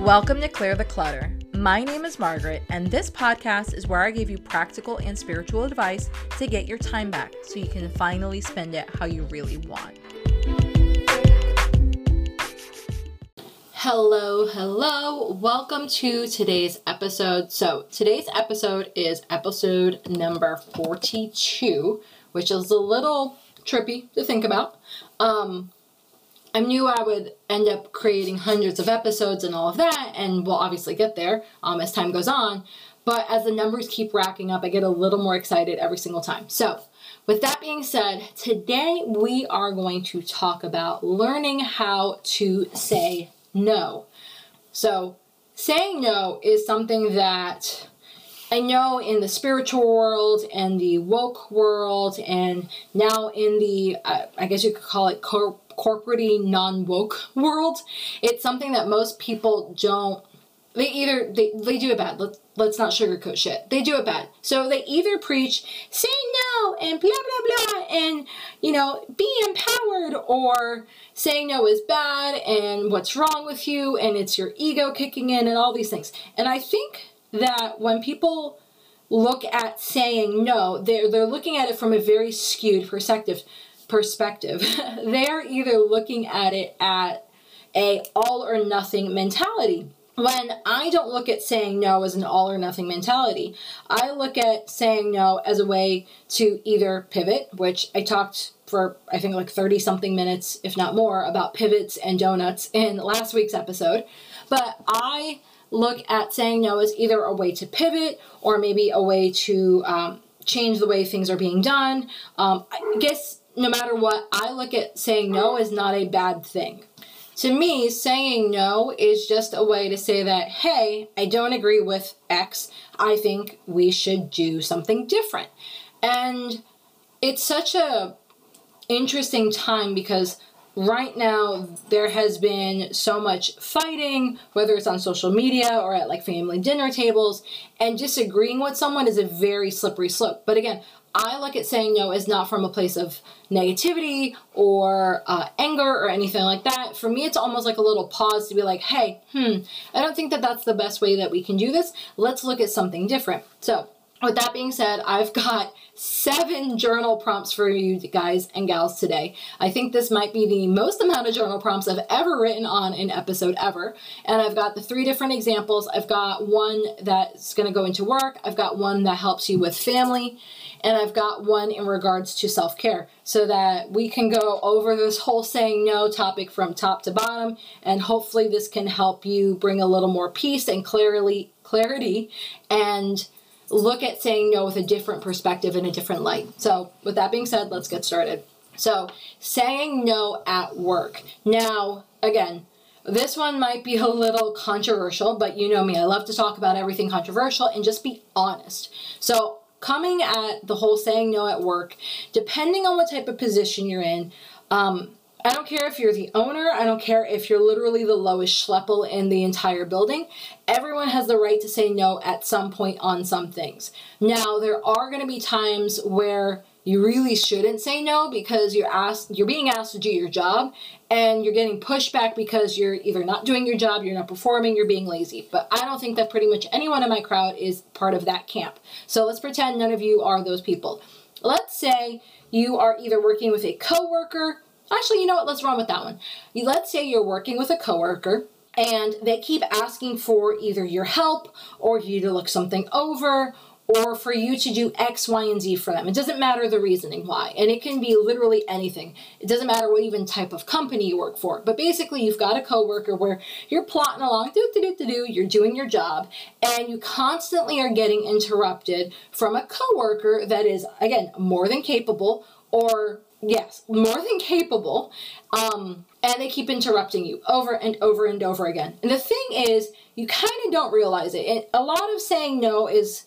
Welcome to Clear the Clutter. My name is Margaret, and this podcast is where I give you practical and spiritual advice to get your time back so you can finally spend it how you really want. Hello, hello. Welcome to today's episode. So, today's episode is episode number 42, which is a little trippy to think about. Um, I knew I would end up creating hundreds of episodes and all of that, and we'll obviously get there um, as time goes on. But as the numbers keep racking up, I get a little more excited every single time. So, with that being said, today we are going to talk about learning how to say no. So, saying no is something that I know in the spiritual world and the woke world, and now in the, uh, I guess you could call it cor- corporate non woke world, it's something that most people don't. They either they, they do it bad. Let's let's not sugarcoat shit. They do it bad. So they either preach say no and blah blah blah and you know be empowered or saying no is bad and what's wrong with you and it's your ego kicking in and all these things. And I think that when people look at saying no, they're they're looking at it from a very skewed perspective perspective. They're either looking at it at a all or nothing mentality. When I don't look at saying no as an all or nothing mentality, I look at saying no as a way to either pivot, which I talked for I think like 30 something minutes, if not more, about pivots and donuts in last week's episode. But I look at saying no as either a way to pivot or maybe a way to um, change the way things are being done. Um, I guess no matter what, I look at saying no as not a bad thing. To me, saying no is just a way to say that, hey, I don't agree with X. I think we should do something different. And it's such a interesting time because right now there has been so much fighting whether it's on social media or at like family dinner tables and disagreeing with someone is a very slippery slope but again I look at saying no as not from a place of negativity or uh, anger or anything like that. For me, it's almost like a little pause to be like, hey, hmm, I don't think that that's the best way that we can do this. Let's look at something different. So, with that being said, I've got seven journal prompts for you guys and gals today. I think this might be the most amount of journal prompts I've ever written on an episode ever. And I've got the three different examples. I've got one that's going to go into work, I've got one that helps you with family, and I've got one in regards to self care so that we can go over this whole saying no topic from top to bottom. And hopefully, this can help you bring a little more peace and clarity, clarity and look at saying no with a different perspective and a different light. So, with that being said, let's get started. So, saying no at work. Now, again, this one might be a little controversial, but you know me, I love to talk about everything controversial and just be honest. So, coming at the whole saying no at work, depending on what type of position you're in, um, I don't care if you're the owner, I don't care if you're literally the lowest schleppel in the entire building. Everyone has the right to say no at some point on some things. Now, there are going to be times where you really shouldn't say no because you're asked you're being asked to do your job and you're getting pushed back because you're either not doing your job, you're not performing, you're being lazy. But I don't think that pretty much anyone in my crowd is part of that camp. So let's pretend none of you are those people. Let's say you are either working with a coworker. Actually, you know what? Let's run with that one. Let's say you're working with a coworker and they keep asking for either your help or you to look something over or for you to do X, Y, and Z for them. It doesn't matter the reasoning why. And it can be literally anything. It doesn't matter what even type of company you work for. But basically, you've got a coworker where you're plotting along, do, do, do, do, do, you're doing your job, and you constantly are getting interrupted from a coworker that is, again, more than capable or yes, more than capable, um, and they keep interrupting you over and over and over again. And the thing is, you kind of don't realize it. And a lot of saying no is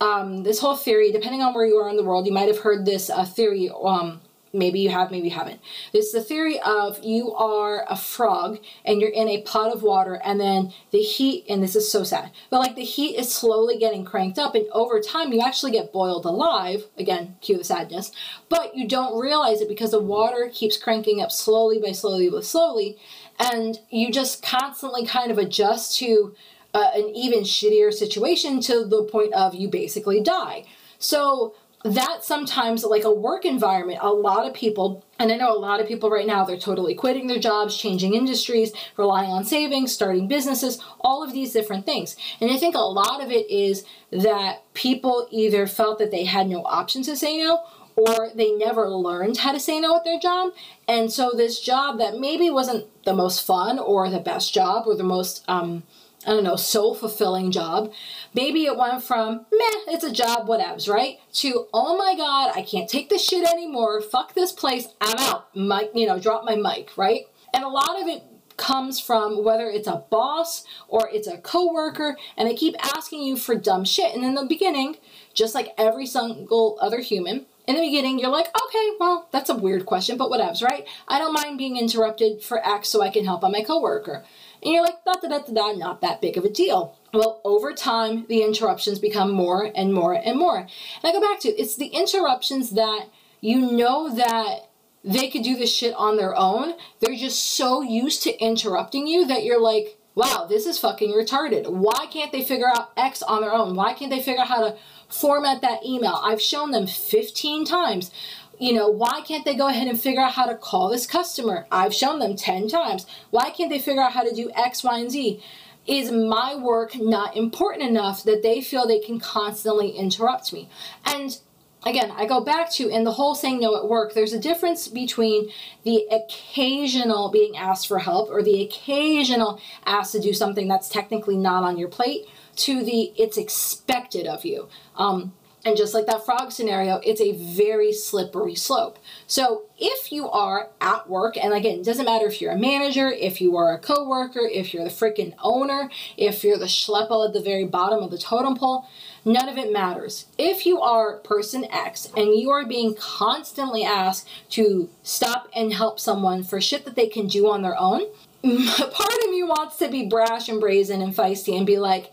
um, this whole theory, depending on where you are in the world, you might have heard this uh, theory um, maybe you have, maybe you haven't. It's the theory of you are a frog and you're in a pot of water, and then the heat, and this is so sad, but like the heat is slowly getting cranked up, and over time you actually get boiled alive. Again, cue the sadness, but you don't realize it because the water keeps cranking up slowly by slowly by slowly, and you just constantly kind of adjust to uh, an even shittier situation to the point of you basically die. So that sometimes like a work environment a lot of people and i know a lot of people right now they're totally quitting their jobs changing industries relying on savings starting businesses all of these different things. And i think a lot of it is that people either felt that they had no option to say no or they never learned how to say no at their job. And so this job that maybe wasn't the most fun or the best job or the most um, I don't know, soul fulfilling job. Maybe it went from, meh, it's a job, whatevs, right? To, oh my God, I can't take this shit anymore. Fuck this place. I'm out. Mic, you know, drop my mic, right? And a lot of it comes from whether it's a boss or it's a coworker and they keep asking you for dumb shit. And in the beginning, just like every single other human, in the beginning, you're like, okay, well, that's a weird question, but whatevs, right? I don't mind being interrupted for X so I can help out my coworker. And you're like, da da da da not that big of a deal. Well, over time, the interruptions become more and more and more. And I go back to it's the interruptions that you know that they could do this shit on their own. They're just so used to interrupting you that you're like, wow, this is fucking retarded. Why can't they figure out X on their own? Why can't they figure out how to format that email? I've shown them 15 times you know, why can't they go ahead and figure out how to call this customer? I've shown them 10 times. Why can't they figure out how to do X, Y, and Z? Is my work not important enough that they feel they can constantly interrupt me? And again, I go back to in the whole saying no at work, there's a difference between the occasional being asked for help or the occasional asked to do something that's technically not on your plate to the it's expected of you. Um, and just like that frog scenario, it's a very slippery slope. So if you are at work, and again, it doesn't matter if you're a manager, if you are a coworker, if you're the freaking owner, if you're the schleppel at the very bottom of the totem pole, none of it matters. If you are person X and you are being constantly asked to stop and help someone for shit that they can do on their own, part of me wants to be brash and brazen and feisty and be like,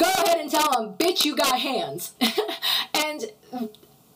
go ahead and tell them, bitch, you got hands. and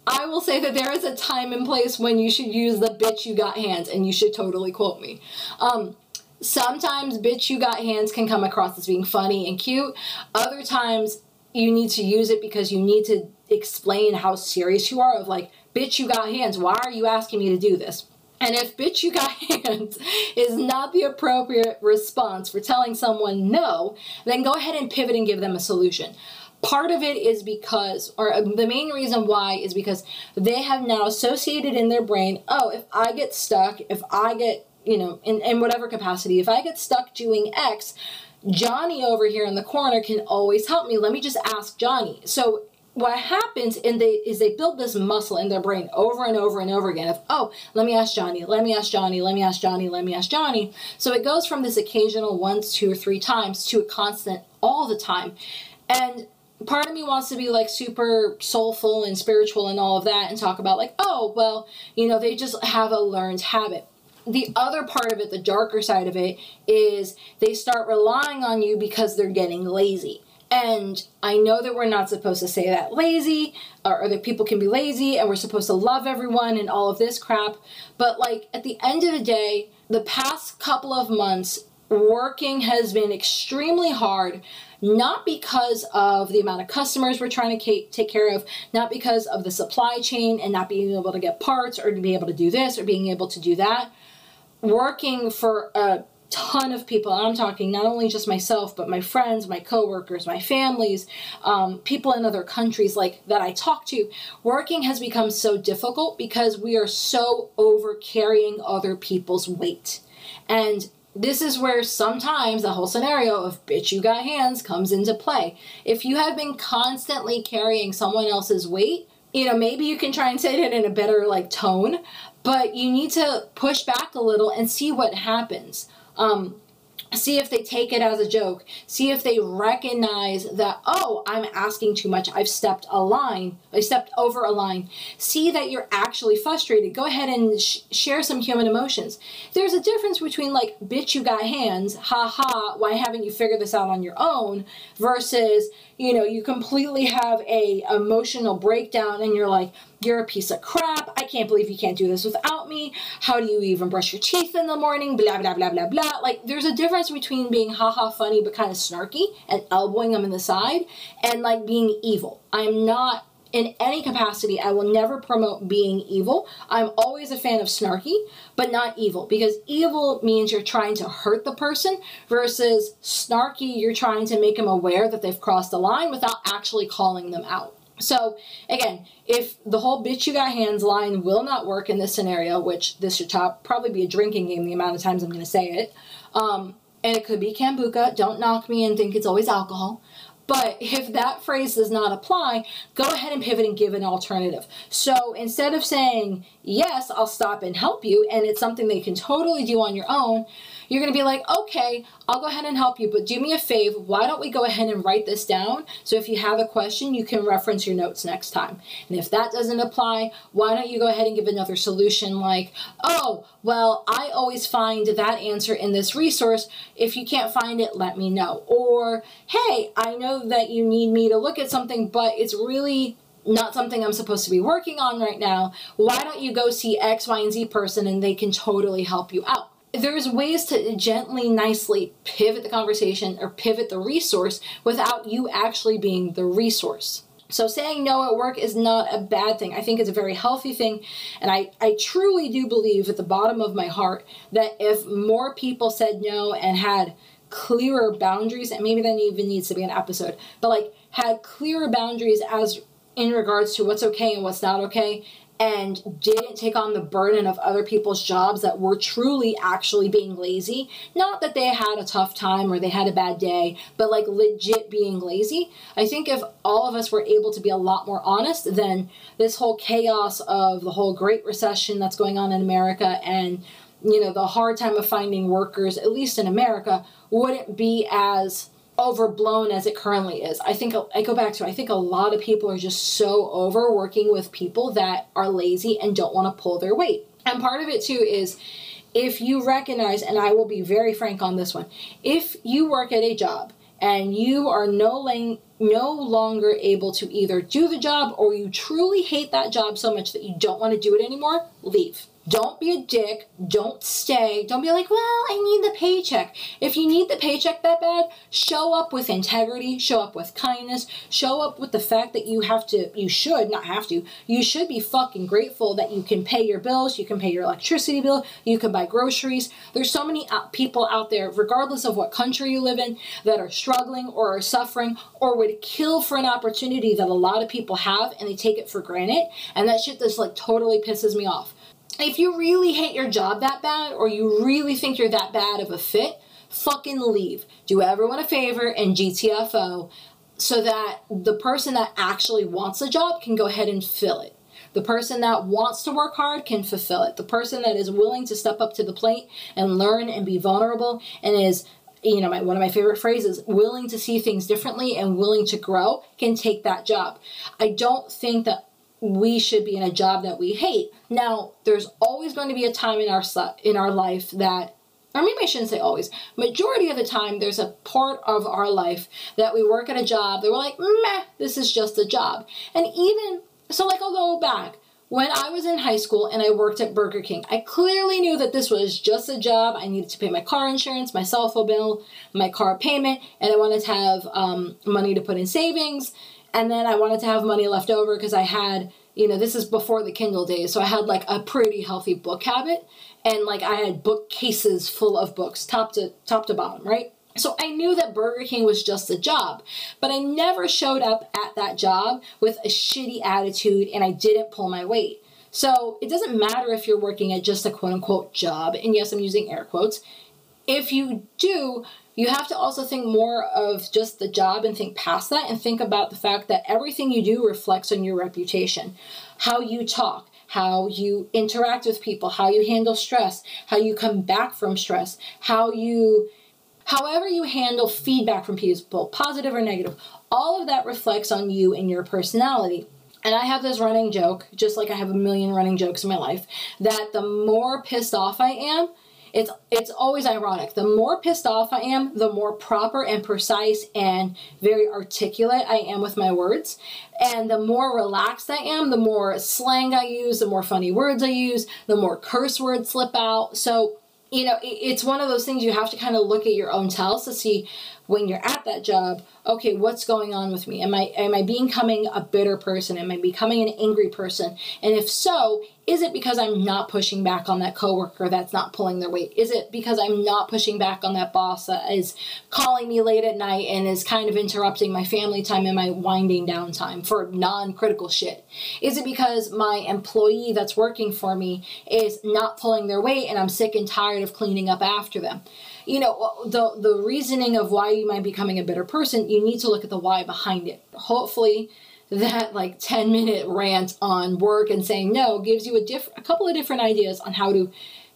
I will say that there is a time and place when you should use the bitch, you got hands, and you should totally quote me. Um, sometimes bitch, you got hands can come across as being funny and cute. Other times you need to use it because you need to explain how serious you are of like, bitch, you got hands. Why are you asking me to do this? And if bitch you got hands is not the appropriate response for telling someone no, then go ahead and pivot and give them a solution. Part of it is because, or the main reason why is because they have now associated in their brain, oh, if I get stuck, if I get, you know, in, in whatever capacity, if I get stuck doing X, Johnny over here in the corner can always help me. Let me just ask Johnny. So what happens in they is they build this muscle in their brain over and over and over again of oh let me ask johnny let me ask johnny let me ask johnny let me ask johnny. So it goes from this occasional once two or three times to a constant all the time. And part of me wants to be like super soulful and spiritual and all of that and talk about like oh well you know they just have a learned habit. The other part of it the darker side of it is they start relying on you because they're getting lazy and I know that we're not supposed to say that lazy or, or, that people can be lazy and we're supposed to love everyone and all of this crap. But like at the end of the day, the past couple of months, working has been extremely hard. Not because of the amount of customers we're trying to take care of, not because of the supply chain and not being able to get parts or to be able to do this or being able to do that. Working for a ton of people. I'm talking not only just myself, but my friends, my coworkers, my families, um, people in other countries like that I talk to. Working has become so difficult because we are so over carrying other people's weight. And this is where sometimes the whole scenario of bitch you got hands comes into play. If you have been constantly carrying someone else's weight, you know, maybe you can try and say it in a better like tone, but you need to push back a little and see what happens. Um, see if they take it as a joke see if they recognize that oh i'm asking too much i've stepped a line i stepped over a line. See that you're actually frustrated. Go ahead and sh- share some human emotions. There's a difference between like bitch you got hands ha ha why haven't you figured this out on your own versus you know you completely have a emotional breakdown and you're like you're a piece of crap. I can't believe you can't do this without me. How do you even brush your teeth in the morning? Blah blah blah blah blah. Like there's a difference between being haha funny but kind of snarky and elbowing them in the side and like being evil. I'm not in any capacity, I will never promote being evil. I'm always a fan of snarky, but not evil, because evil means you're trying to hurt the person versus snarky, you're trying to make them aware that they've crossed the line without actually calling them out. So, again, if the whole bitch you got hands line will not work in this scenario, which this should top, probably be a drinking game the amount of times I'm going to say it, um, and it could be Sambuca, don't knock me and think it's always alcohol. But if that phrase does not apply, go ahead and pivot and give an alternative. So instead of saying, yes, I'll stop and help you, and it's something you can totally do on your own, you're going to be like, okay, I'll go ahead and help you, but do me a favor. Why don't we go ahead and write this down? So if you have a question, you can reference your notes next time. And if that doesn't apply, why don't you go ahead and give another solution like, oh, well, I always find that answer in this resource. If you can't find it, let me know. Or, hey, I know that you need me to look at something, but it's really not something I'm supposed to be working on right now. Why don't you go see X, Y, and Z person and they can totally help you out? There's ways to gently, nicely pivot the conversation or pivot the resource without you actually being the resource. So saying no at work is not a bad thing. I think it's a very healthy thing. And I, I truly do believe at the bottom of my heart that if more people said no and had clearer boundaries, and maybe that even needs to be an episode, but like had clearer boundaries as in regards to what's okay and what's not okay, and didn't take on the burden of other people's jobs that were truly actually being lazy. Not that they had a tough time or they had a bad day, but like legit being lazy. I think if all of us were able to be a lot more honest, then this whole chaos of the whole Great Recession that's going on in America and you know the hard time of finding workers, at least in America, wouldn't be as overblown as it currently is. I think I go back to I think a lot of people are just so over working with people that are lazy and don't want to pull their weight. And part of it too is if you recognize and I will be very frank on this one. If you work at a job and you are no lang- no longer able to either do the job or you truly hate that job so much that you don't want to do it anymore, leave. Don't be a dick. Don't stay. Don't be like, well, I need the paycheck. If you need the paycheck that bad, show up with integrity, show up with kindness, show up with the fact that you have to, you should, not have to, you should be fucking grateful that you can pay your bills, you can pay your electricity bill, you can buy groceries. There's so many uh, people out there, regardless of what country you live in, that are struggling or are suffering or would kill for an opportunity that a lot of people have and they take it for granted. And that shit just like totally pisses me off if you really hate your job that bad or you really think you're that bad of a fit, fucking leave. Do everyone a favor and GTFO so that the person that actually wants a job can go ahead and fill it. The person that wants to work hard can fulfill it. The person that is willing to step up to the plate and learn and be vulnerable and is you know, my, one of my favorite phrases, willing to see things differently and willing to grow can take that job. I don't think that we should be in a job that we hate. Now, there's always going to be a time in our in our life that or maybe I shouldn't say always. Majority of the time, there's a part of our life that we work at a job that we're like, meh, this is just a job. And even so, like I'll go back when I was in high school and I worked at Burger King. I clearly knew that this was just a job. I needed to pay my car insurance, my cell phone bill, my car payment, and I wanted to have um, money to put in savings and then I wanted to have money left over because I had, you know, this is before the Kindle days, so I had like a pretty healthy book habit, and like I had bookcases full of books, top to top to bottom, right? So I knew that Burger King was just a job, but I never showed up at that job with a shitty attitude and I didn't pull my weight. So it doesn't matter if you're working at just a quote unquote job, and yes, I'm using air quotes. If you do, you have to also think more of just the job and think past that and think about the fact that everything you do reflects on your reputation. How you talk, how you interact with people, how you handle stress, how you come back from stress, how you however you handle feedback from people, positive or negative, all of that reflects on you and your personality. And I have this running joke, just like I have a million running jokes in my life, that the more pissed off I am, it's it's always ironic. The more pissed off I am, the more proper and precise and very articulate I am with my words. And the more relaxed I am, the more slang I use, the more funny words I use, the more curse words slip out. So you know, it's one of those things you have to kind of look at your own tells to see when you're at that job, okay, what's going on with me? Am I am I becoming a bitter person? Am I becoming an angry person? And if so, is it because I'm not pushing back on that coworker that's not pulling their weight? Is it because I'm not pushing back on that boss that is calling me late at night and is kind of interrupting my family time and my winding down time for non-critical shit? Is it because my employee that's working for me is not pulling their weight and I'm sick and tired of cleaning up after them? You know uh, the the reasoning of why you might be becoming a better person you need to look at the why behind it hopefully that like 10 minute rant on work and saying no gives you a diff- a couple of different ideas on how to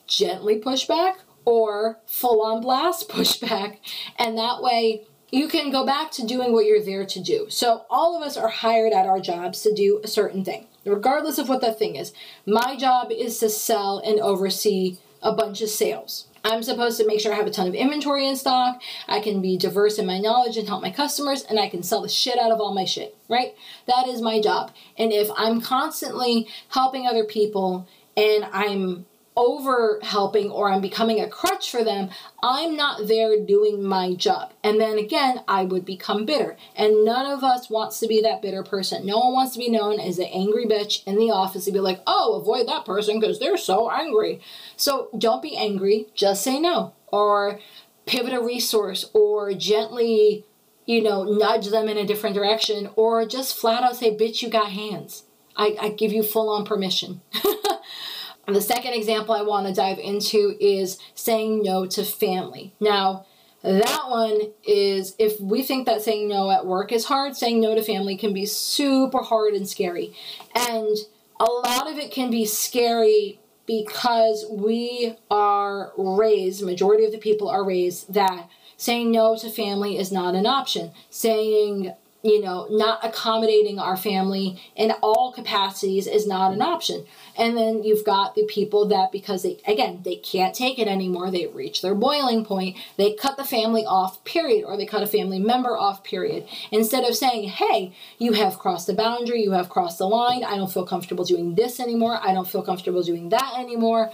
gently push back or full on blast push back and that way you can go back to doing what you're there to do. So all of us are hired at our jobs to do a certain thing, regardless of what that thing is. My job is to sell and oversee a bunch of sales. I'm supposed to make sure I have a ton of inventory in stock. I can be diverse in my knowledge and help my customers, and I can sell the shit out of all my shit, right? That is my job. And if I'm constantly helping other people and I'm over helping or I'm becoming a crutch for them, I'm not there doing my job. And then again, I would become bitter. And none of us wants to be that bitter person. No one wants to be known as the angry bitch in the office and be like, oh, avoid that person because they're so angry. So don't be angry, just say no. Or pivot a resource or gently, you know, nudge them in a different direction or just flat out say, bitch, you got hands. I, I give you full on permission. The second example I want to dive into is saying no to family. Now, that one is if we think that saying no at work is hard, saying no to family can be super hard and scary. And a lot of it can be scary because we are raised, majority of the people are raised that saying no to family is not an option. Saying you know, not accommodating our family in all capacities is not an option. And then you've got the people that, because they, again, they can't take it anymore, they reach their boiling point, they cut the family off, period, or they cut a family member off, period. Instead of saying, hey, you have crossed the boundary, you have crossed the line, I don't feel comfortable doing this anymore, I don't feel comfortable doing that anymore.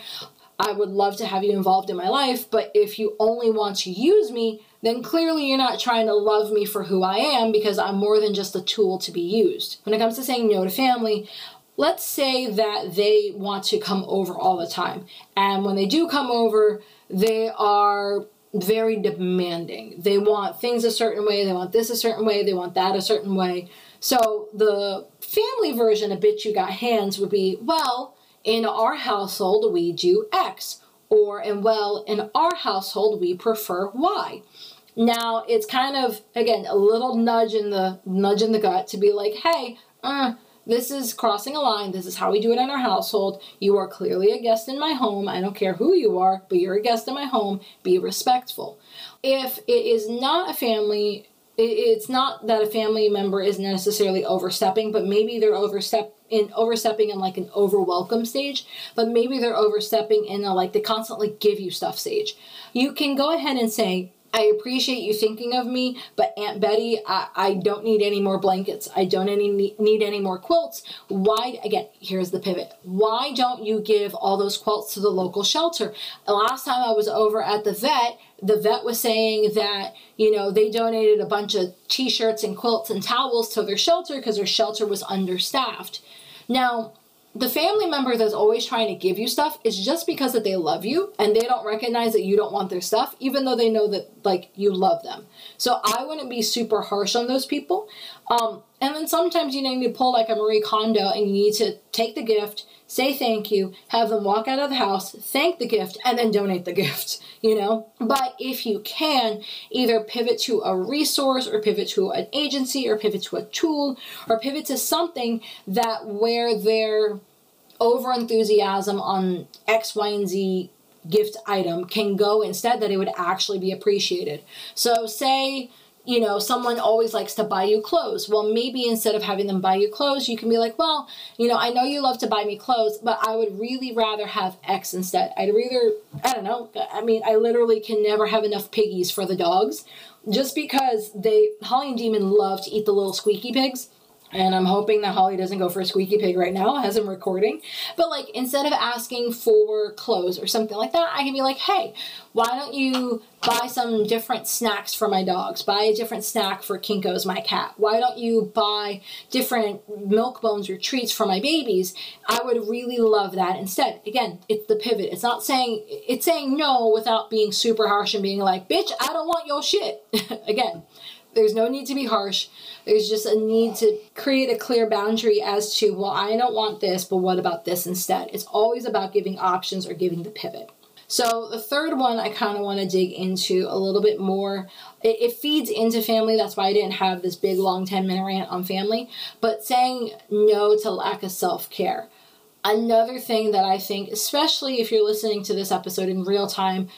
I would love to have you involved in my life, but if you only want to use me, then clearly you're not trying to love me for who I am because I'm more than just a tool to be used. When it comes to saying no to family, let's say that they want to come over all the time. And when they do come over, they are very demanding. They want things a certain way, they want this a certain way, they want that a certain way. So the family version of Bitch You Got Hands would be, well, in our household we do X. Or, and well, in our household we prefer Y. Now it's kind of again a little nudge in the nudge in the gut to be like, hey, uh, this is crossing a line. This is how we do it in our household. You are clearly a guest in my home. I don't care who you are, but you're a guest in my home. Be respectful. If it is not a family, it's not that a family member is necessarily overstepping, but maybe they're overstep in overstepping in like an overwelcome stage, but maybe they're overstepping in a like they constantly give you stuff stage. You can go ahead and say, I appreciate you thinking of me, but Aunt Betty, I, I don't need any more blankets. I don't any need any more quilts. Why, again, here's the pivot. Why don't you give all those quilts to the local shelter? Last time I was over at the vet, the vet was saying that, you know, they donated a bunch of t shirts and quilts and towels to their shelter because their shelter was understaffed. Now, the family member that's always trying to give you stuff is just because that they love you and they don't recognize that you don't want their stuff even though they know that like you love them. So i wouldn't be super harsh on those people. Um, and then sometimes you know, you need to pull like a marie kondo and you need to take the gift say thank you have them walk out of the house thank the gift and then donate the gift you know but if you can either pivot to a resource or pivot to an agency or pivot to a tool or pivot to something that where their over enthusiasm on x y and z gift item can go instead that it would actually be appreciated. So, say, you know, someone always likes to buy you clothes. Well, maybe instead of having them buy you clothes, you can be like, well, you know, I know you love to buy me clothes, but I would really rather have X instead. I'd rather, I don't know, I mean, I literally can never have enough piggies for the dogs just because they, Holly and Demon love to eat the little squeaky pigs and I'm hoping that Holly doesn't go for a squeaky pig right now as I'm recording. But like instead of asking for clothes or something like that, I can be like, hey, why don't you buy some different snacks for my dogs? Buy a different snack for Kinko's, my cat. Why don't you buy different milk bones or treats for my babies? I would really love that instead. Again, it's the pivot. It's not saying, it's saying no without being super harsh and being like, bitch, I don't want your shit. Again, there's no need to be harsh. There's just a need to create a clear boundary as to, well, I don't want this, but what about this instead? It's always about giving options or giving the pivot. So the third one I kind of want to dig into a little bit more. It, it, feeds into family. That's why I didn't have this big long 10 minute rant on family. But saying no to lack of self care. Another thing that I think, especially if you're listening to this episode in real time,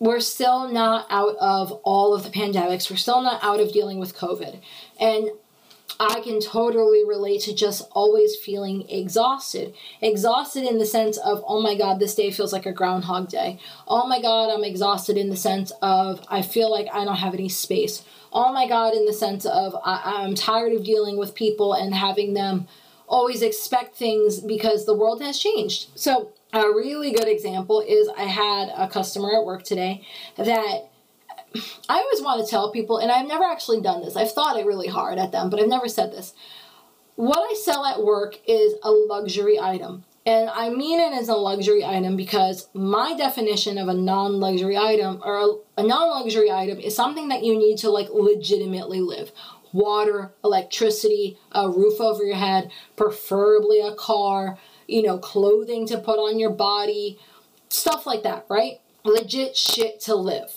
we're still not out of all of the pandemics. We're still not out of dealing with COVID. And I can totally relate to just always feeling exhausted. Exhausted in the sense of, oh my God, this day feels like a Groundhog Day. Oh my God, I'm exhausted in the sense of, I feel like I don't have any space. Oh my God, in the sense of, I- I'm tired of dealing with people and having them always expect things because the world has changed. So, a really good example is I had a customer at work today that I always want to tell people, and I've never actually done this. I've thought it really hard at them, but I've never said this. What I sell at work is a luxury item. And I mean it as a luxury item because my definition of a non luxury item or a, a non luxury item is something that you need to like legitimately live water, electricity, a roof over your head, preferably a car, you know, clothing to put on your body, stuff like that, right? Legit shit to live.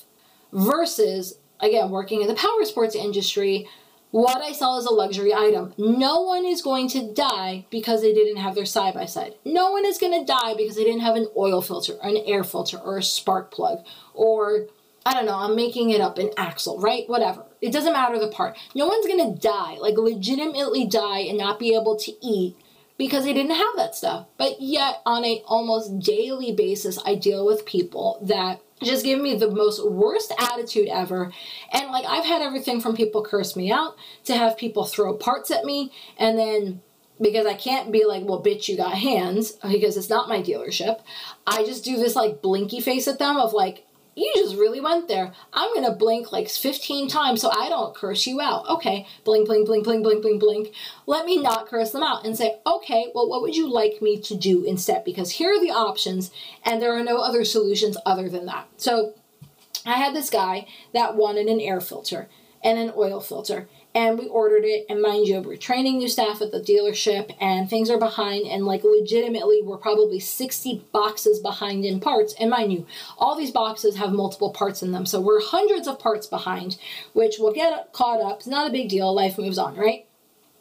Versus, again, working in the power sports industry, what I sell is a luxury item. No one is going to die because they didn't have their side by side. No one is going to die because they didn't have an oil filter, an air filter, or a spark plug, or I don't know, I'm making it up, an axle, right? Whatever. It doesn't matter the part. No one's gonna die, like legitimately die and not be able to eat because they didn't have that stuff. But yet, on a almost daily basis, I deal with people that just give me the most worst attitude ever. And like, I've had everything from people curse me out to have people throw parts at me and then because I can't be like, well, bitch, you got hands, because it's not my dealership. I just do this like blinky face at them of like, you just really went there. I'm going to blink like 15 times so I don't curse you out. Okay, blink, blink, blink, blink, blink, blink, blink. Let me not curse them out and say, okay, well, what would you like me to do instead? Because here are the options, and there are no other solutions other than that. So I had this guy that wanted an air filter and an oil filter and we ordered it. And mind you we're training new staff at the dealership and things are behind and like legitimately we're probably 60 boxes behind in parts. And mind you all these boxes have multiple parts in them so we're hundreds of parts behind which will get caught up. It's not a big deal. Life moves on right?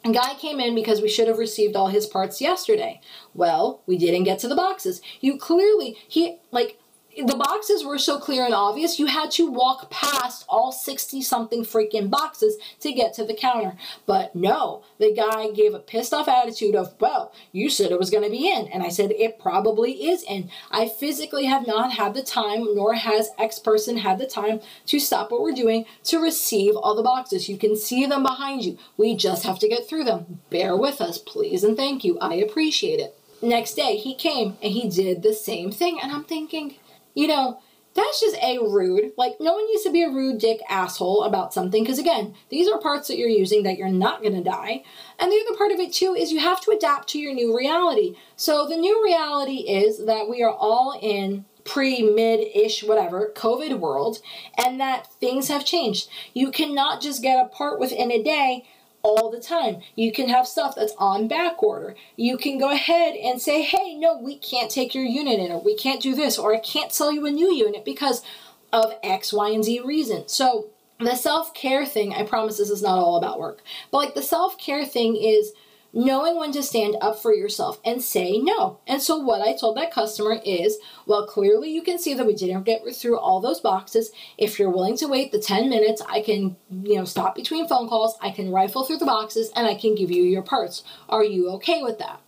A guy came in because we should have received all his parts yesterday. Well, we didn't get to the boxes. You clearly, he, like, the boxes were so clear and obvious, you had to walk past all 60 something freaking boxes to get to the counter. But no, the guy gave a pissed off attitude of, well, you said it was going to be in. And I said, it probably is in. I physically have not had the time, nor has X person had the time to stop what we're doing to receive all the boxes. You can see them behind you. We just have to get through them. Bear with us, please, and thank you. I appreciate it. Next day, he came and he did the same thing. And I'm thinking, you know, that's just a rude. Like, no one needs to be a rude dick asshole about something because, again, these are parts that you're using that you're not going to die. And the other part of it, too, is you have to adapt to your new reality. So, the new reality is that we are all in pre, mid ish, whatever, COVID world, and that things have changed. You cannot just get a part within a day all the time. You can have stuff that's on back order. You can go ahead and say, hey, no, we can't take your unit in, or we can't do this, or I can't sell you a new unit because of X, Y, and Z reason. So the self care thing, I promise this is not all about work, but like the self care thing is knowing when to stand up for yourself and say no. And so what I told that customer is, well, clearly you can see that we didn't get through all those boxes. If you're willing to wait the 10 minutes, I can, you know, stop between phone calls, I can rifle through the boxes and I can give you your parts. Are you okay with that?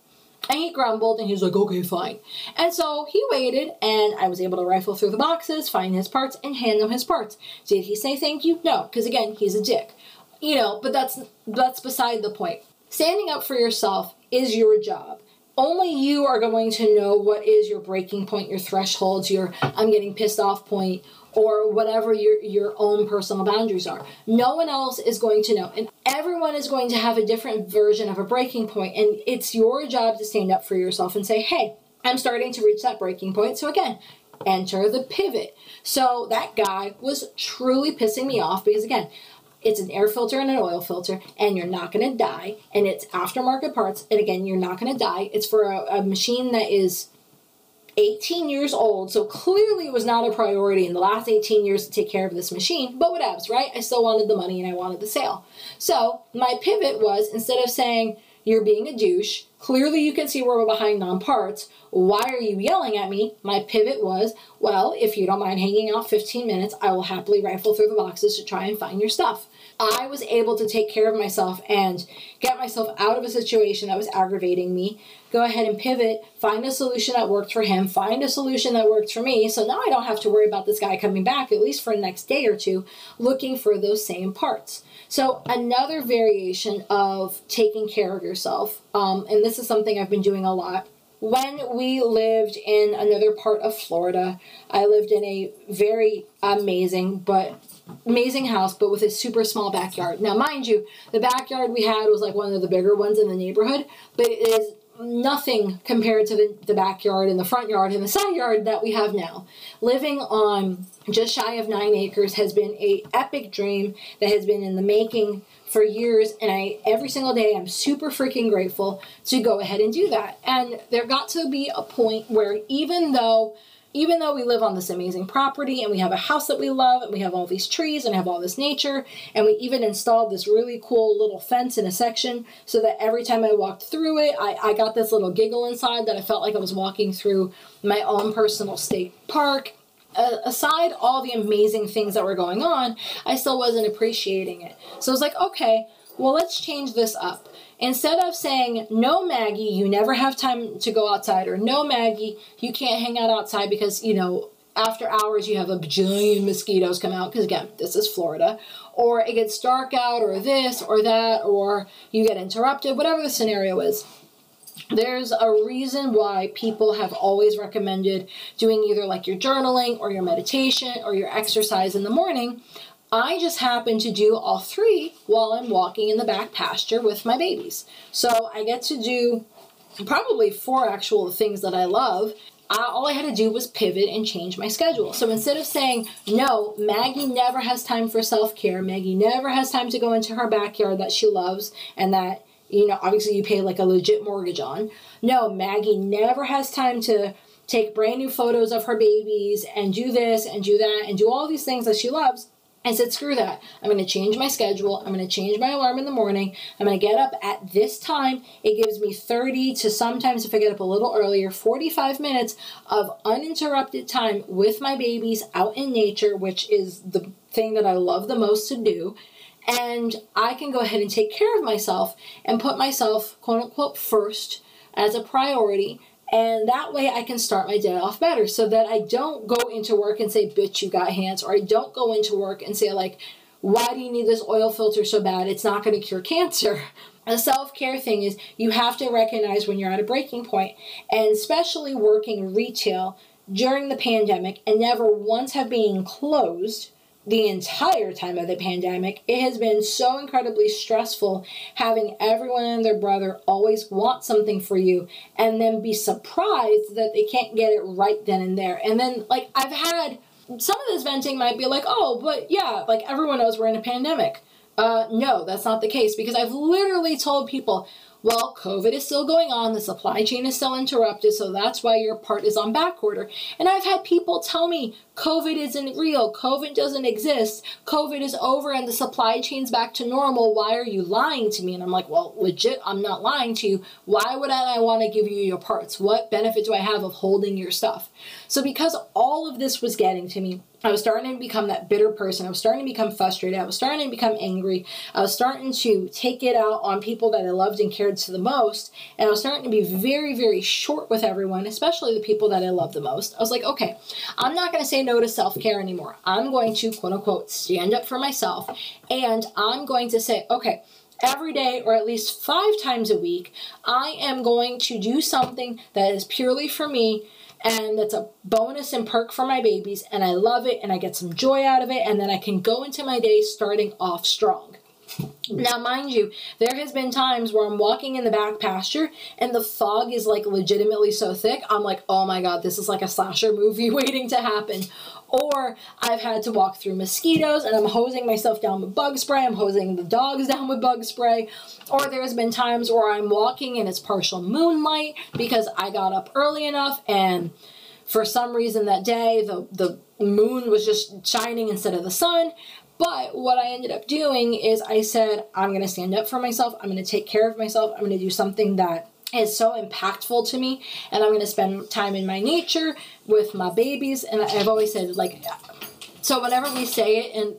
And he grumbled and he was like, okay, fine. And so he waited and I was able to rifle through the boxes, find his parts, and hand him his parts. Did he say thank you? No, because again, he's a dick. You know, but that's that's beside the point. Standing up for yourself is your job. Only you are going to know what is your breaking point, your thresholds, your I'm getting pissed off point, or whatever your, your own personal boundaries are. No one else is going to know. And everyone is going to have a different version of a breaking point. And it's your job to stand up for yourself and say, hey, I'm starting to reach that breaking point. So again, enter the pivot. So that guy was truly pissing me off because again, it's an air filter and an oil filter, and you're not going to die. And it's aftermarket parts, and again, you're not going to die. It's for a, a machine that is 18 years old, so clearly it was not a priority in the last 18 years to take care of this machine, but whatevs, right? I still wanted the money and I wanted the sale. So my pivot was instead of saying, you're being a douche, clearly you can see we're behind on parts, why are you yelling at me? My pivot was, well, if you don't mind hanging out 15 minutes, I will happily rifle through the boxes to try and find your stuff. I was able to take care of myself and get myself out of a situation that was aggravating me. Go ahead and pivot, find a solution that worked for him, find a solution that worked for me. So now I don't have to worry about this guy coming back, at least for the next day or two, looking for those same parts. So, another variation of taking care of yourself, um, and this is something I've been doing a lot. When we lived in another part of Florida, I lived in a very amazing but amazing house, but with a super small backyard. Now, mind you, the backyard we had was like one of the bigger ones in the neighborhood, but it is nothing compared to the, the backyard and the front yard and the side yard that we have now. Living on just shy of nine acres has been a epic dream that has been in the making for years and I every single day I'm super freaking grateful to go ahead and do that. And there got to be a point where even though even though we live on this amazing property and we have a house that we love and we have all these trees and have all this nature and we even installed this really cool little fence in a section so that every time I walked through it, I, I got this little giggle inside that I felt like I was walking through my own personal state park. Uh, aside all the amazing things that were going on, I still wasn't appreciating it. So I was like, okay, well, let's change this up. Instead of saying, no, Maggie, you never have time to go outside, or no, Maggie, you can't hang out outside because, you know, after hours you have a bajillion mosquitoes come out, because again, this is Florida, or it gets dark out, or this, or that, or you get interrupted, whatever the scenario is. There's a reason why people have always recommended doing either like your journaling or your meditation or your exercise in the morning I just happen to do all three while I'm walking in the back pasture with my babies. So I get to do probably four actual things that I love. All I had to do was pivot and change my schedule. So instead of saying, no, Maggie never has time for self care, Maggie never has time to go into her backyard that she loves and that, you know, obviously you pay like a legit mortgage on. No, Maggie never has time to take brand new photos of her babies and do this and do that and do all these things that she loves. I said, screw that. I'm going to change my schedule. I'm going to change my alarm in the morning. I'm going to get up at this time. It gives me 30 to sometimes, if I get up a little earlier, 45 minutes of uninterrupted time with my babies out in nature, which is the thing that I love the most to do. And I can go ahead and take care of myself and put myself, quote unquote, first as a priority and that way I can start my day off better so that I don't go into work and say, bitch, you got hands, or I don't go into work and say, like, why do you need this oil filter so bad? It's not going to cure cancer. A self care thing is you have to recognize when you're at a breaking point, and especially working retail during the pandemic and never once have been closed the entire time of the pandemic. It has been so incredibly stressful having everyone and their brother always want something for you and then be surprised that they can't get it right then and there. And then, like, I've had some of this venting might be like, oh, but yeah, like everyone knows we're in a pandemic. Uh, no, that's not the case because I've literally told people, well, COVID is still going on, the supply chain is still interrupted, so that's why your part is on back order. And I've had people tell me COVID isn't real, COVID doesn't exist, COVID is over and the supply chain's back to normal. Why are you lying to me? And I'm like, well, legit, I'm not lying to you. Why would I want to give you your parts? What benefit do I have of holding your stuff? So, because all of this was getting to me, I was starting to become that bitter person. I was starting to become frustrated. I was starting to become angry. I was starting to take it out on people that I loved and cared to the most. And I was starting to be very, very short with everyone, especially the people that I love the most. I was like, okay, I'm not going to say no to self care anymore. I'm going to, quote unquote, stand up for myself. And I'm going to say, okay, every day or at least five times a week, I am going to do something that is purely for me and that's a bonus and perk for my babies and I love it and I get some joy out of it and then I can go into my day starting off strong. Now, mind you, there has been times where I'm walking in the back pasture and the fog is like legitimately so thick. I'm like, oh my god, this is like a slasher movie waiting to happen. Or I've had to walk through mosquitoes and I'm hosing myself down with bug spray. I'm hosing the dogs down with bug spray. Or there's been times where I'm walking and it's partial moonlight because I got up early enough and for some reason that day the, the moon was just shining instead of the sun. But what I ended up doing is I said, I'm going to stand up for myself. I'm going to take care of myself. I'm going to do something that is so impactful to me and I'm going to spend time in my nature with my babies and I've always said like so whenever we say it in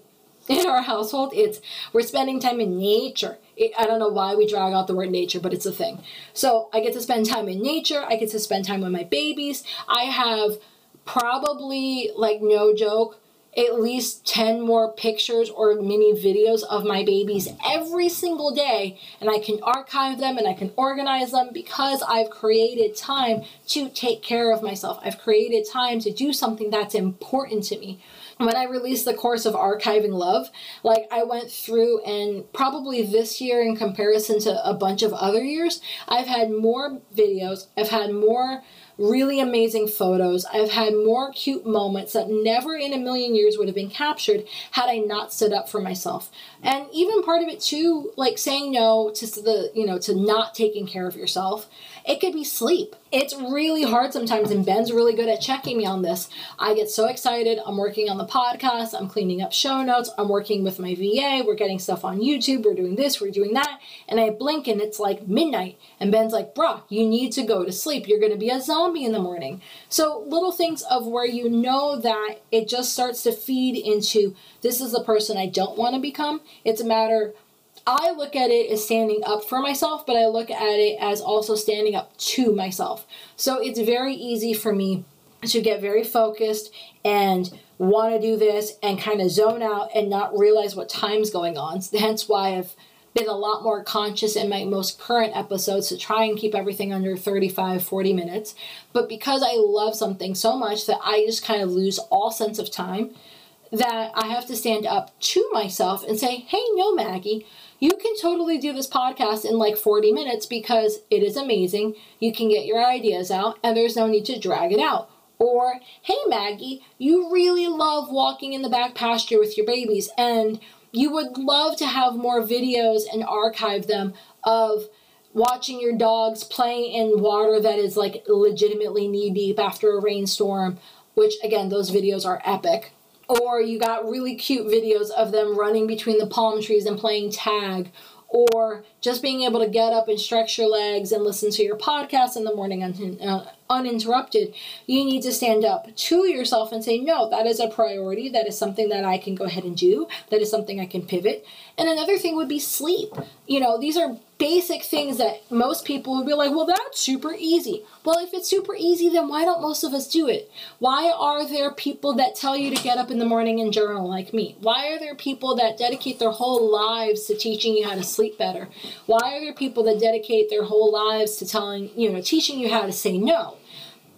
in our household it's we're spending time in nature. It, I don't know why we drag out the word nature but it's a thing. So I get to spend time in nature. I get to spend time with my babies. I have probably like no joke at least 10 more pictures or mini videos of my babies every single day and I can archive them and I can organize them because I've created time to take care of myself. I've created time to do something that's important to me. When I released the course of archiving love, like I went through and probably this year in comparison to a bunch of other years, I've had more videos, I've had more really amazing photos. I've had more cute moments that never in a million years would have been captured had I not stood up for myself. And even part of it too, like saying no to the, you know, to not taking care of yourself it could be sleep. It's really hard sometimes, and Ben's really good at checking me on this. I get so excited. I'm working on the podcast, I'm cleaning up show notes, I'm working with my VA, we're getting stuff on YouTube, we're doing this, we're doing that, and I blink and it's like midnight. And Ben's like, bruh, you need to go to sleep. You're gonna be a zombie in the morning. So, little things of where you know that it just starts to feed into this is the person I don't wanna become. It's a matter I look at it as standing up for myself, but I look at it as also standing up to myself. So it's very easy for me to get very focused and want to do this and kind of zone out and not realize what time's going on. Hence why I've been a lot more conscious in my most current episodes to try and keep everything under 35 40 minutes but because i love something so much that i just kind of lose all sense of time that i have to stand up to myself and say hey no maggie you can totally do this podcast in like 40 minutes because it is amazing. You can get your ideas out and there's no need to drag it out. Or, hey Maggie, you really love walking in the back pasture with your babies and you would love to have more videos and archive them of watching your dogs playing in water that is like legitimately knee deep after a rainstorm, which again, those videos are epic or you got really cute videos of them running between the palm trees and playing tag or just being able to get up and stretch your legs and listen to your podcast in the morning un- uh, uninterrupted, you need to stand up to yourself and say, No, that is a priority. That is something that I can go ahead and do. That is something I can pivot. And another thing would be sleep. You know, these are basic things that most people would be like, well, that's super easy. Well, if it's super easy, then why don't most of us do it? Why are there people that tell you to get up in the morning and journal like me? Why are there people that dedicate their whole lives to teaching you how to sleep better? Why are there people that dedicate their whole lives to telling, you know, teaching you how to say no?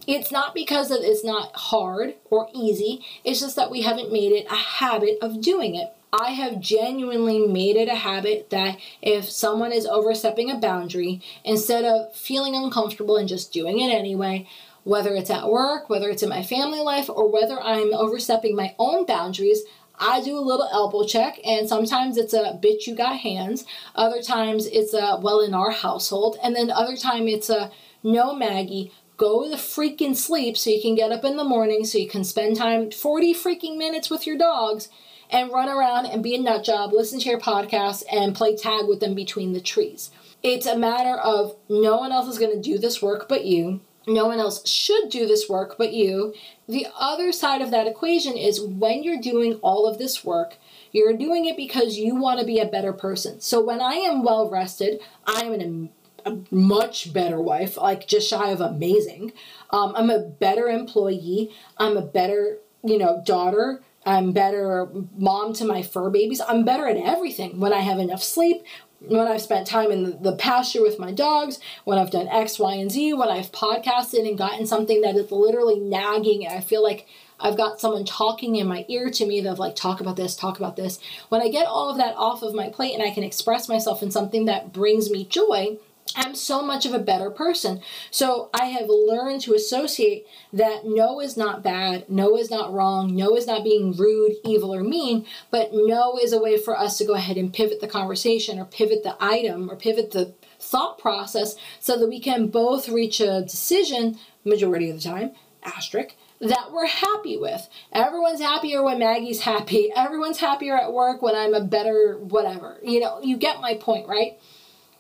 It's not because it's not hard or easy, it's just that we haven't made it a habit of doing it. I have genuinely made it a habit that if someone is overstepping a boundary, instead of feeling uncomfortable and just doing it anyway, whether it's at work, whether it's in my family life, or whether I'm overstepping my own boundaries, I do a little elbow check, and sometimes it's a bitch, you got hands. Other times it's a well in our household, and then other time it's a no, Maggie, go to the freaking sleep so you can get up in the morning so you can spend time 40 freaking minutes with your dogs and run around and be a nut job, listen to your podcast, and play tag with them between the trees. It's a matter of no one else is going to do this work but you. No one else should do this work but you. The other side of that equation is when you're doing all of this work, you're doing it because you want to be a better person. So when I am well rested, I am an a much better wife, like just shy of amazing. Um, I'm a better employee. I'm a better, you know, daughter. I'm better mom to my fur babies. I'm better at everything when I have enough sleep, when I've spent time in the pasture with my dogs, when I've done X, Y, and Z, when I've podcasted and gotten something that is literally nagging, and I feel like I've got someone talking in my ear to me that like talk about this, talk about this. When I get all of that off of my plate and I can express myself in something that brings me joy, I'm so much of a better person. So I have learned to associate that no is not bad, no is not wrong, no is not being rude, evil, or mean, but no is a way for us to go ahead and pivot the conversation or pivot the item or pivot the thought process so that we can both reach a decision, majority of the time, asterisk, that we're happy with. Everyone's happier when Maggie's happy. Everyone's happier at work when I'm a better whatever. You know, you get my point, right?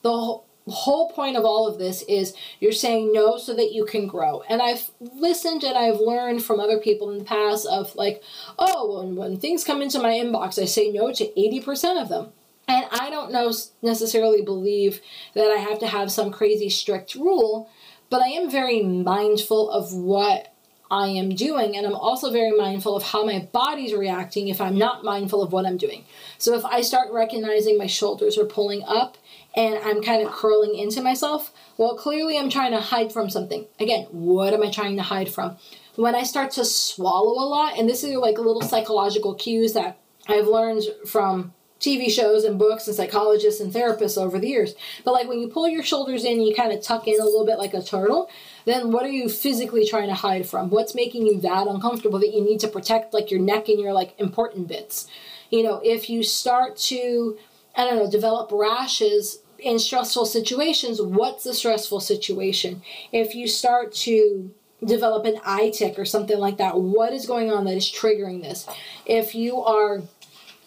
The whole whole point of all of this is you're saying no so that you can grow. And I've listened and I've learned from other people in the past of like, oh, when, when things come into my inbox, I say no to 80% of them. And I don't know necessarily believe that I have to have some crazy strict rule, but I am very mindful of what I am doing, and I'm also very mindful of how my body's reacting if I'm not mindful of what I'm doing. So if I start recognizing my shoulders are pulling up and I'm kind of curling into myself, well, clearly I'm trying to hide from something. Again, what am I trying to hide from? When I start to swallow a lot, and this is like little psychological cues that I've learned from TV shows and books and psychologists and therapists over the years. But like when you pull your shoulders in, you kind of tuck in a little bit like a turtle, then what are you physically trying to hide from? What's making you that uncomfortable that you need to protect like your neck and your like important bits? You know, if you start to I don't know, develop rashes in stressful situations, what's the stressful situation? If you start to develop an eye tic or something like that, what is going on that is triggering this? If you are,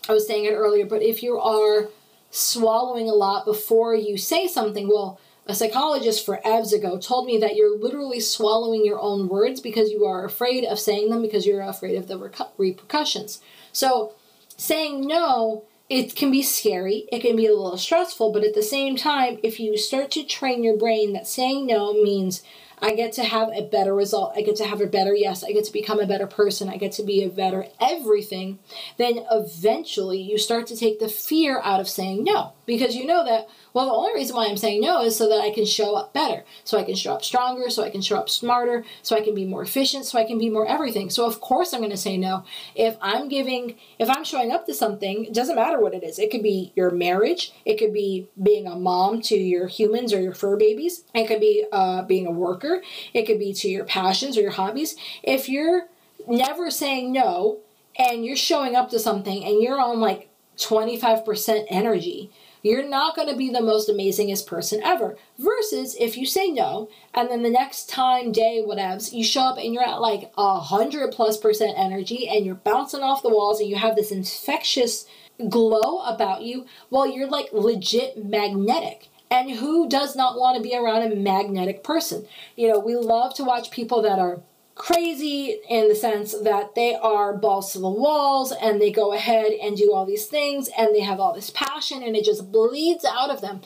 I was saying it earlier, but if you are swallowing a lot before you say something, well, a psychologist for EVS ago told me that you're literally swallowing your own words because you are afraid of saying them because you're afraid of the repercussions. So, saying no it can be scary, it can be a little stressful, but at the same time, if you start to train your brain that saying no means I get to have a better result. I get to have a better yes. I get to become a better person. I get to be a better everything. Then eventually you start to take the fear out of saying no because you know that, well, the only reason why I'm saying no is so that I can show up better. So I can show up stronger, so I can show up smarter, so I can be more efficient, so I can be more everything. So of course I'm going to say no. If I'm giving, if I'm showing up to something, it doesn't matter what it is. It could be your marriage, it could be being a mom to your humans or your fur babies, it could be uh, being a worker it could be to your passions or your hobbies. If you're never saying no and you're showing up to something and you're on like 25% energy, you're not going to be the most amazingest person ever. Versus if you say no, and then the next time, day, whatever, you show up and you're at like a hundred plus percent energy and you're bouncing off the walls and you have this infectious glow about you, well, you're like legit magnetic. And who does not want to be around a magnetic person? You know, we love to watch people that are crazy in the sense that they are balls to the walls and they go ahead and do all these things and they have all this passion and it just bleeds out of them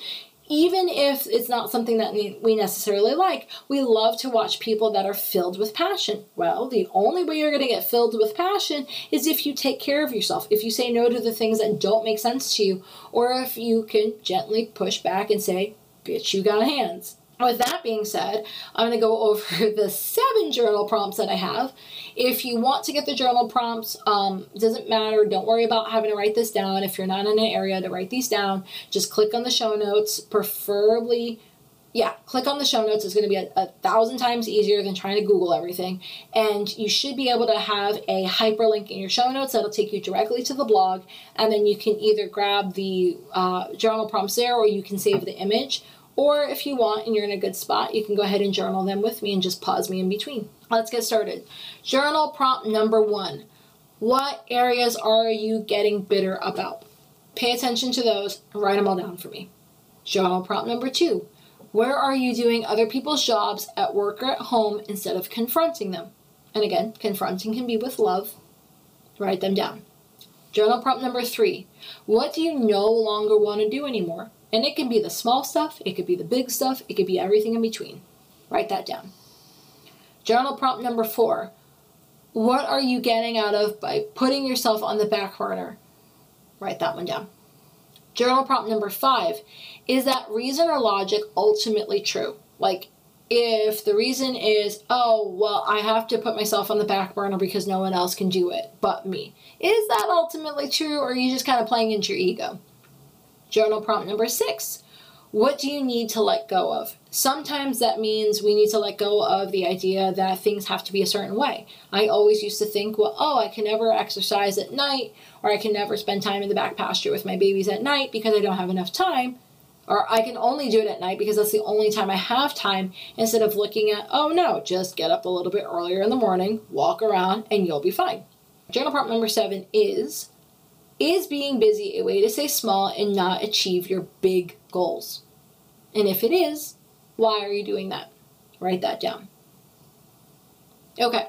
even if it's not something that we necessarily like, we love to watch people that are filled with passion. Well, the only way you're going to get filled with passion is if you take care of yourself, if you say no to the things that don't make sense to you, or if you can gently push back and say, bitch, you got hands with that being said, I'm going to go over the seven journal prompts that I have. If you want to get the journal prompts, um, doesn't matter. Don't worry about having to write this down. If you're not in an area to write these down, just click on the show notes, preferably yeah, click on the show notes. It's going to be a, a, thousand times easier than trying to Google everything. And you should be able to have a hyperlink in your show notes that'll take you directly to the blog. And then you can either grab the uh, journal prompts there or you can save the image. Or if you want and you're in a good spot, you can go ahead and journal them with me and just pause me in between. Let's get started. Journal prompt number one What areas are you getting bitter about? Pay attention to those and write them all down for me. Journal prompt number two where are you doing other people's jobs at work or at home instead of confronting them? And again, confronting can be with love. Write them down. Journal prompt number three What do you no longer want to do anymore? And it can be the small stuff, it could be the big stuff, it could be everything in between. Write that down. Journal prompt number four What are you getting out of by putting yourself on the back burner? Write that one down. Journal prompt number five is that reason or logic ultimately true? Like, if the reason is, oh, well, I have to put myself on the back burner because no one else can do it but me, is that ultimately true or are you just kind of playing into your ego? Journal prompt number six what do you need to let go of? Sometimes that means we need to let go of the idea that things have to be a certain way. I always used to think, well, oh, I can never exercise at night, or I can never spend time in the back pasture with my babies at night because I don't have enough time. Or I can only do it at night because that's the only time I have time, instead of looking at, oh no, just get up a little bit earlier in the morning, walk around, and you'll be fine. Journal prompt number seven is Is being busy a way to stay small and not achieve your big goals? And if it is, why are you doing that? Write that down. Okay,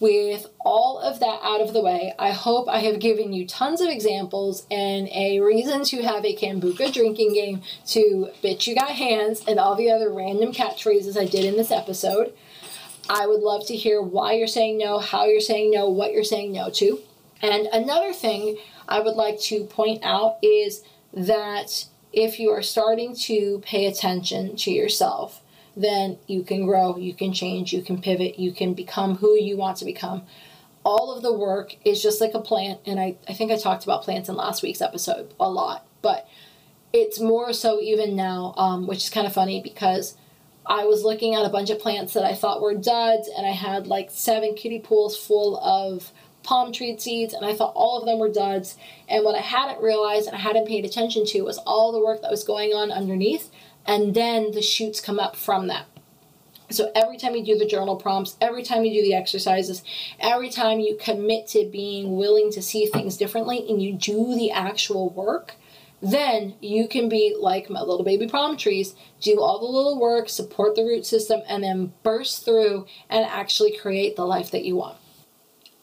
with all of that out of the way, I hope I have given you tons of examples and a reason to have a kombucha drinking game to bitch you got hands and all the other random catchphrases I did in this episode. I would love to hear why you're saying no, how you're saying no, what you're saying no to. And another thing I would like to point out is that if you are starting to pay attention to yourself, then you can grow, you can change, you can pivot, you can become who you want to become. All of the work is just like a plant, and I, I think I talked about plants in last week's episode a lot, but it's more so even now, um, which is kind of funny because I was looking at a bunch of plants that I thought were duds, and I had like seven kiddie pools full of palm tree seeds, and I thought all of them were duds. And what I hadn't realized and I hadn't paid attention to was all the work that was going on underneath, and then the shoots come up from that. So every time you do the journal prompts, every time you do the exercises, every time you commit to being willing to see things differently and you do the actual work, then you can be like my little baby palm trees, do all the little work, support the root system, and then burst through and actually create the life that you want.